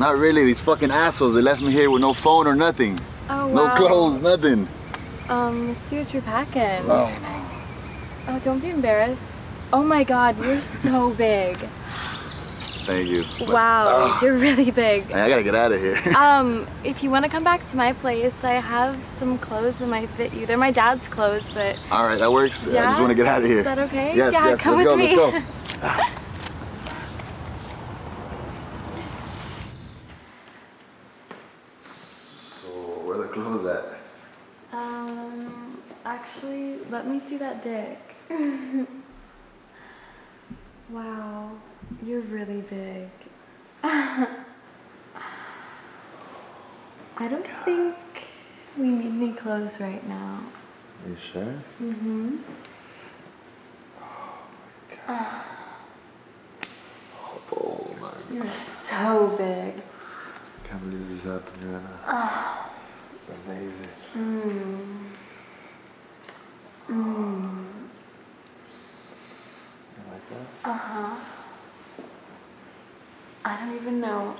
Not really. These fucking assholes. They left me here with no phone or nothing. Oh No wow. clothes, nothing. Um, let's see what you're packing. Oh. Oh, don't be embarrassed. Oh my god, you're so big. Thank you. But, Wow, you're really big. I gotta get out of here. Um, if you want to come back to my place, I have some clothes that might fit you. They're my dad's clothes, but All right, that works. I just want to get out of here. is that okay? Yes, yeah, yes. come let's with go. me. Let's go. so where are the clothes at? Um, actually, let me see that dick. wow, you're really big. I don't think we need any clothes right now. you sure? Mm-hmm. Oh my god. oh my! God. You're so big. I can't believe this happened right now. It's amazing. Mm. Mm. You like that? Uh-huh. I don't even know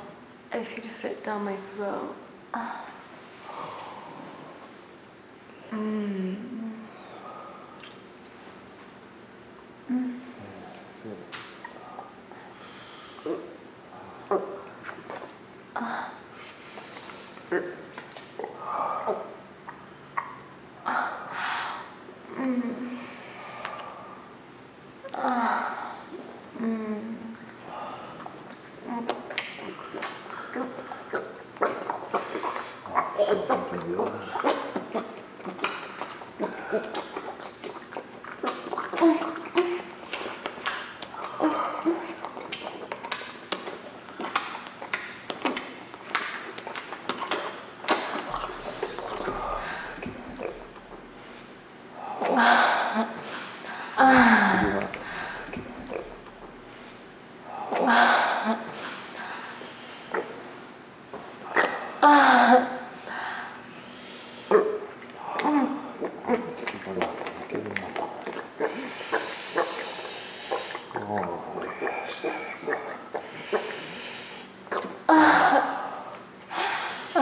if you'd fit down my throat. Mm. Ah. Mm. Ah. Mm. So fucking good.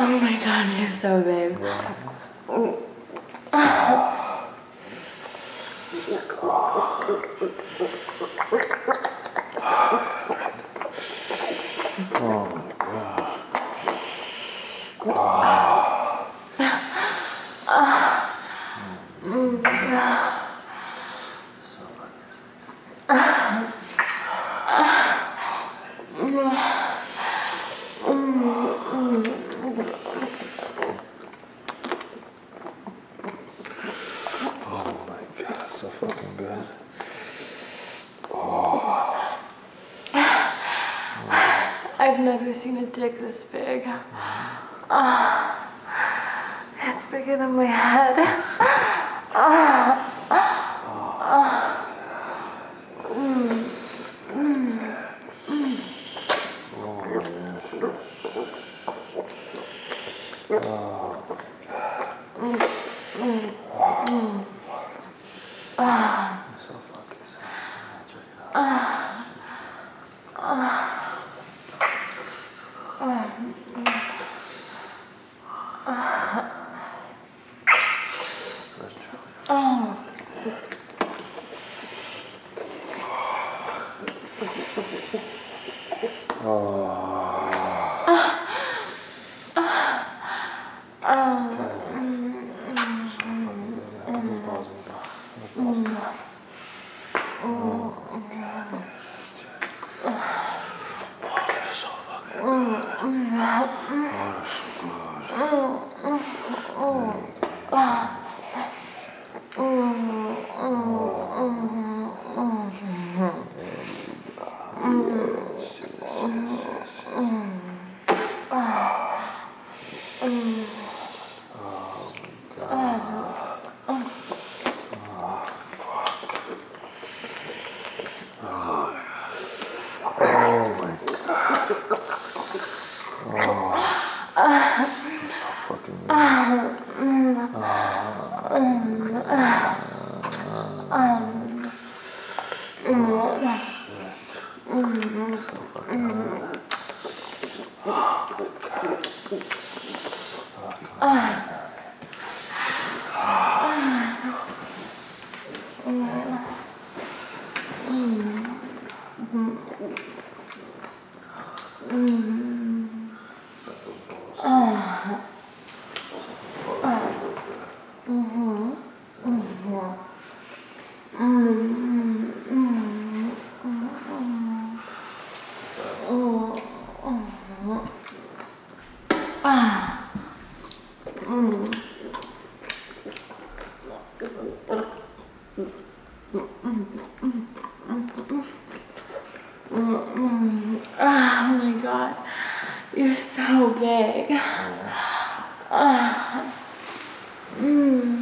Oh my god, you're so big. Dick this big. big. Uh, mm.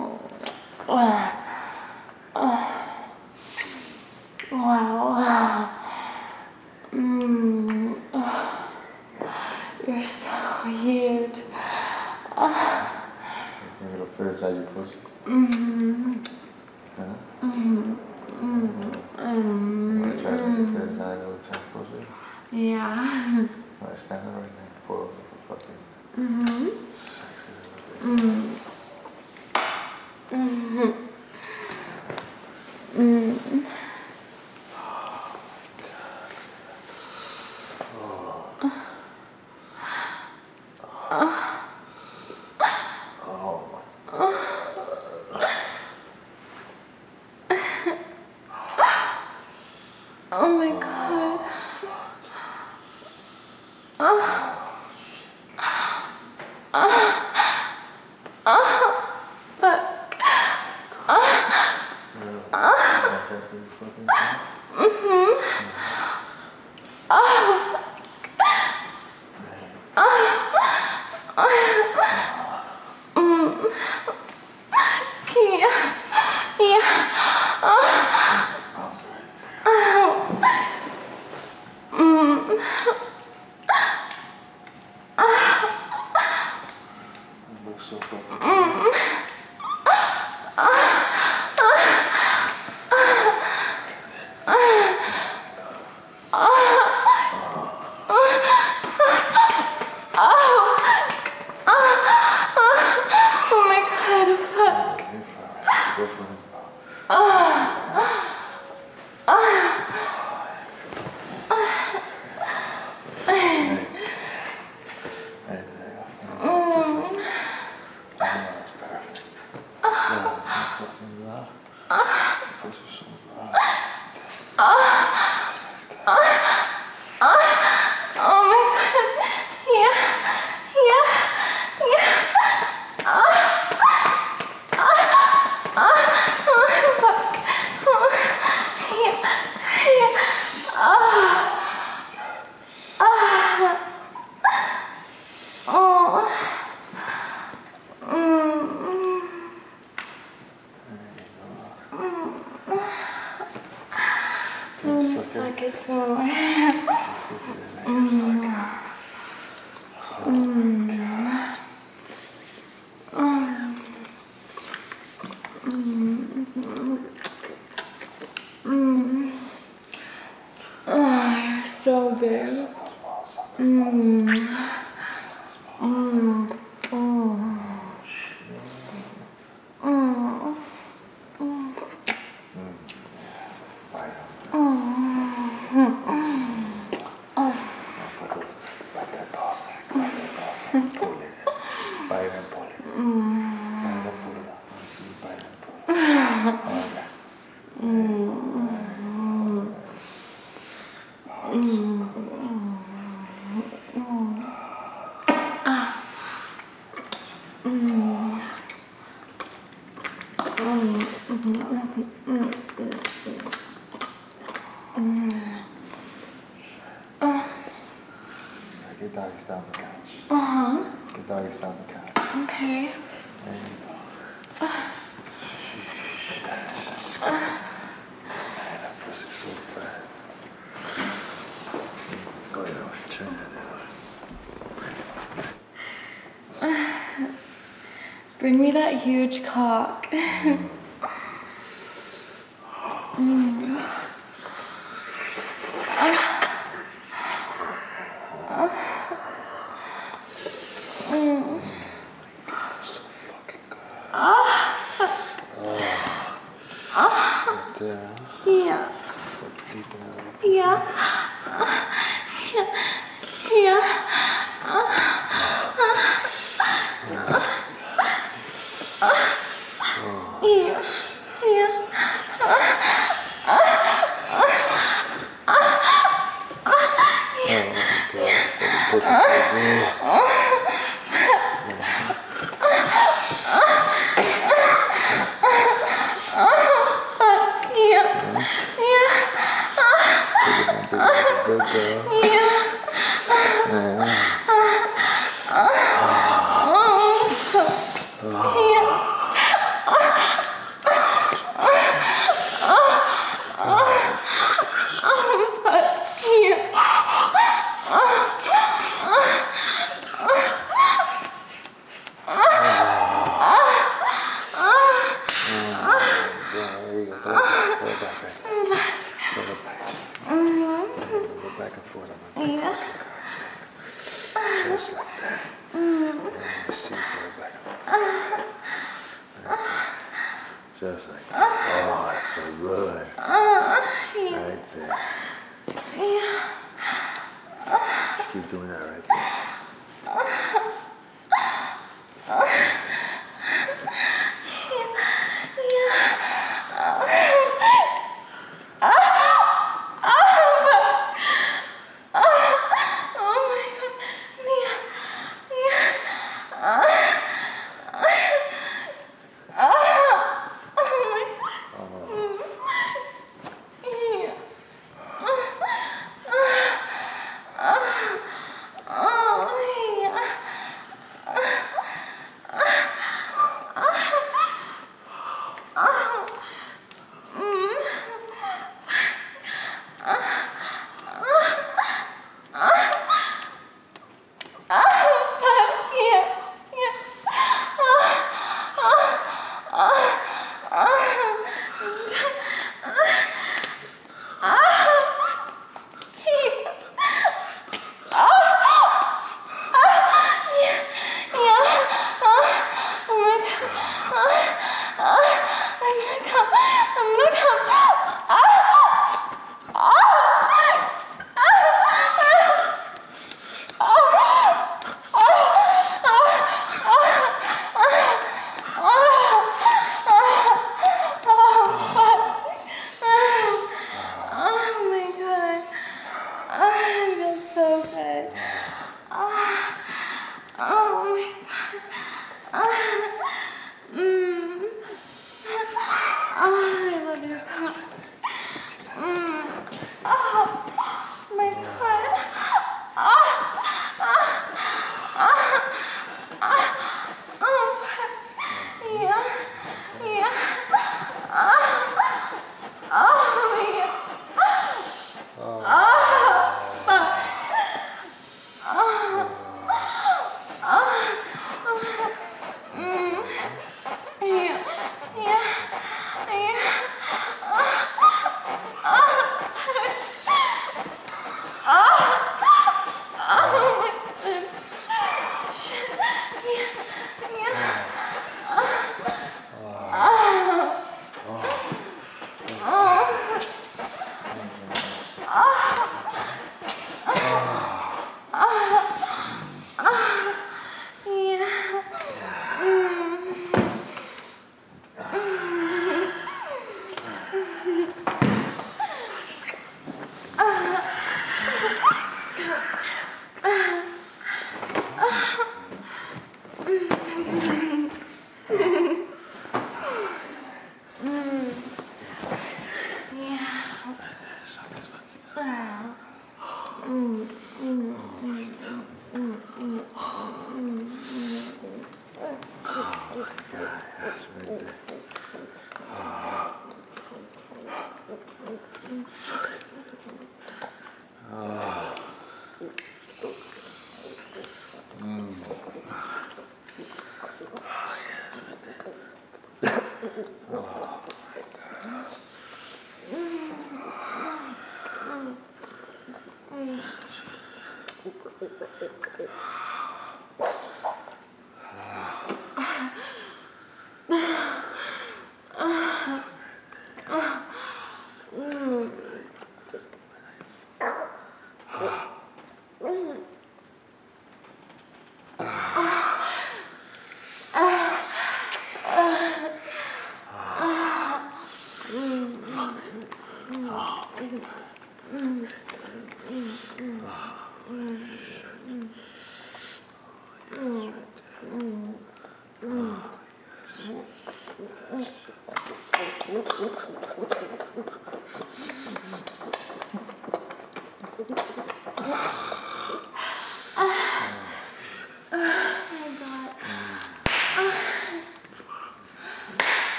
Wow. Uhum. Bring me that huge cock.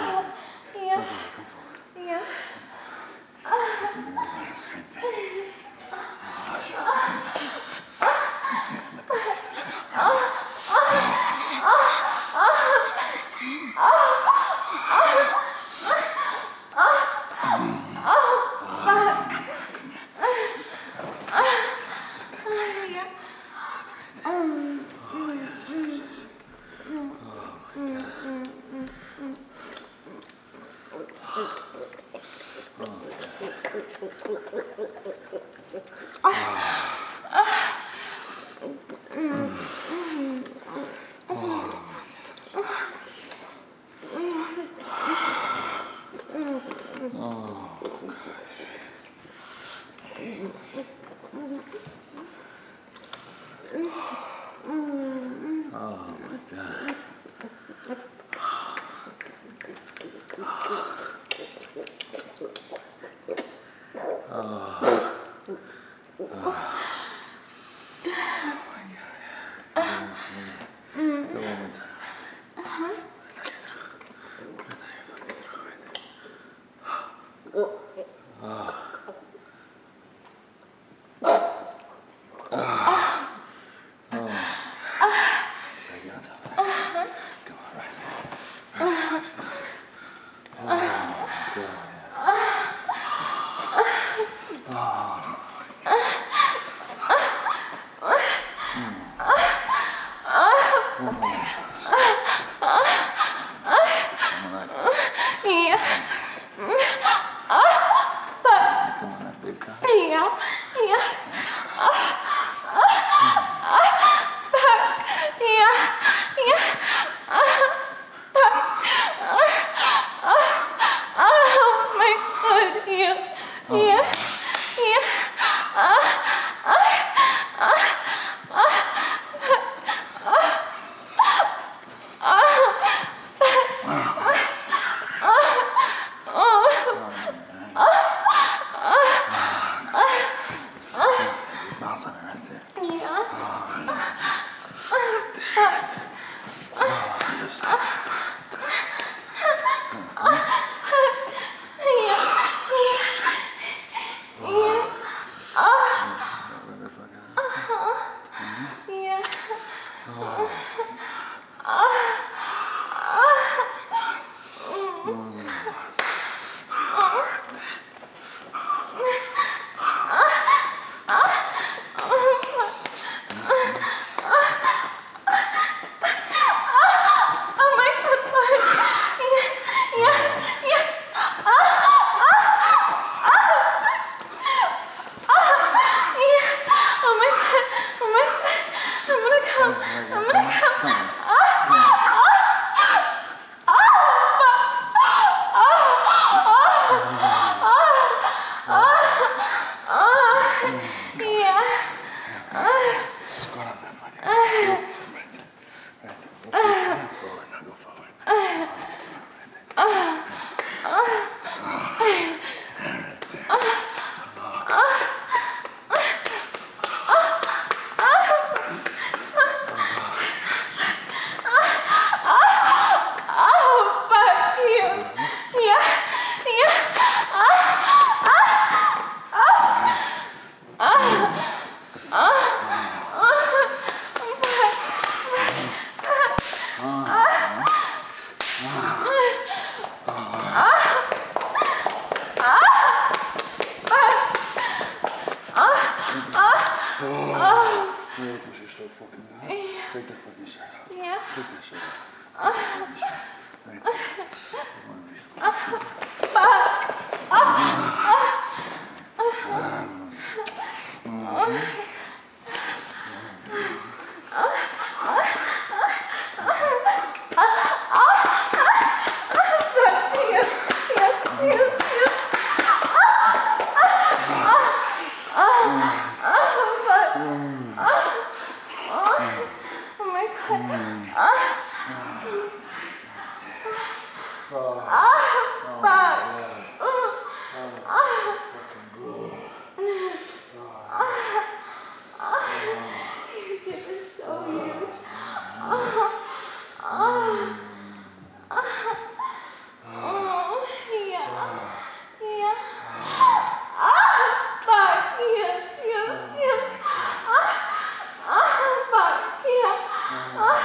arms. Your nipples are so fucking hot. Take the fucking shirt off. Yeah. Take the shirt off. Take that shirt off. Right. Fuck. Mm-hmm. Oh.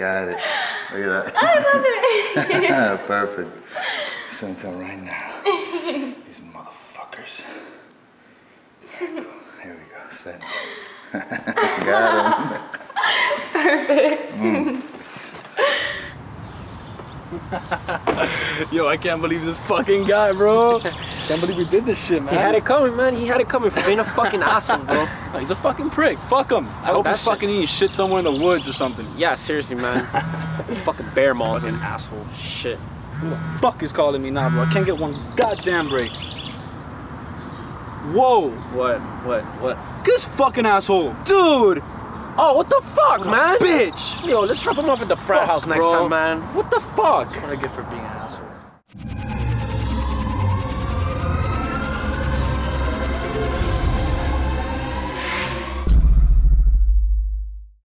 got it. Look at that. I love it. Perfect. Send it to him right now. These motherfuckers. There we go. Here we go. Send. got him. Perfect. Mm. Yo, I can't believe this fucking guy, bro. Can't believe we did this shit, man. He had it coming, man. He had it coming for being a fucking asshole, bro. No, he's a fucking prick. Fuck him. I oh, hope he's fucking eating shit somewhere in the woods or something. Yeah, seriously, man. fucking bear maws Fucking him. asshole. Shit. Who the fuck is calling me now, bro? I can't get one goddamn break. Whoa, What? What? What? this fucking asshole. Dude! Oh, what the fuck, man? Bitch. Yo, let's drop him off at the frat Fuck, house next bro. time, man. What the fuck? What I get for being.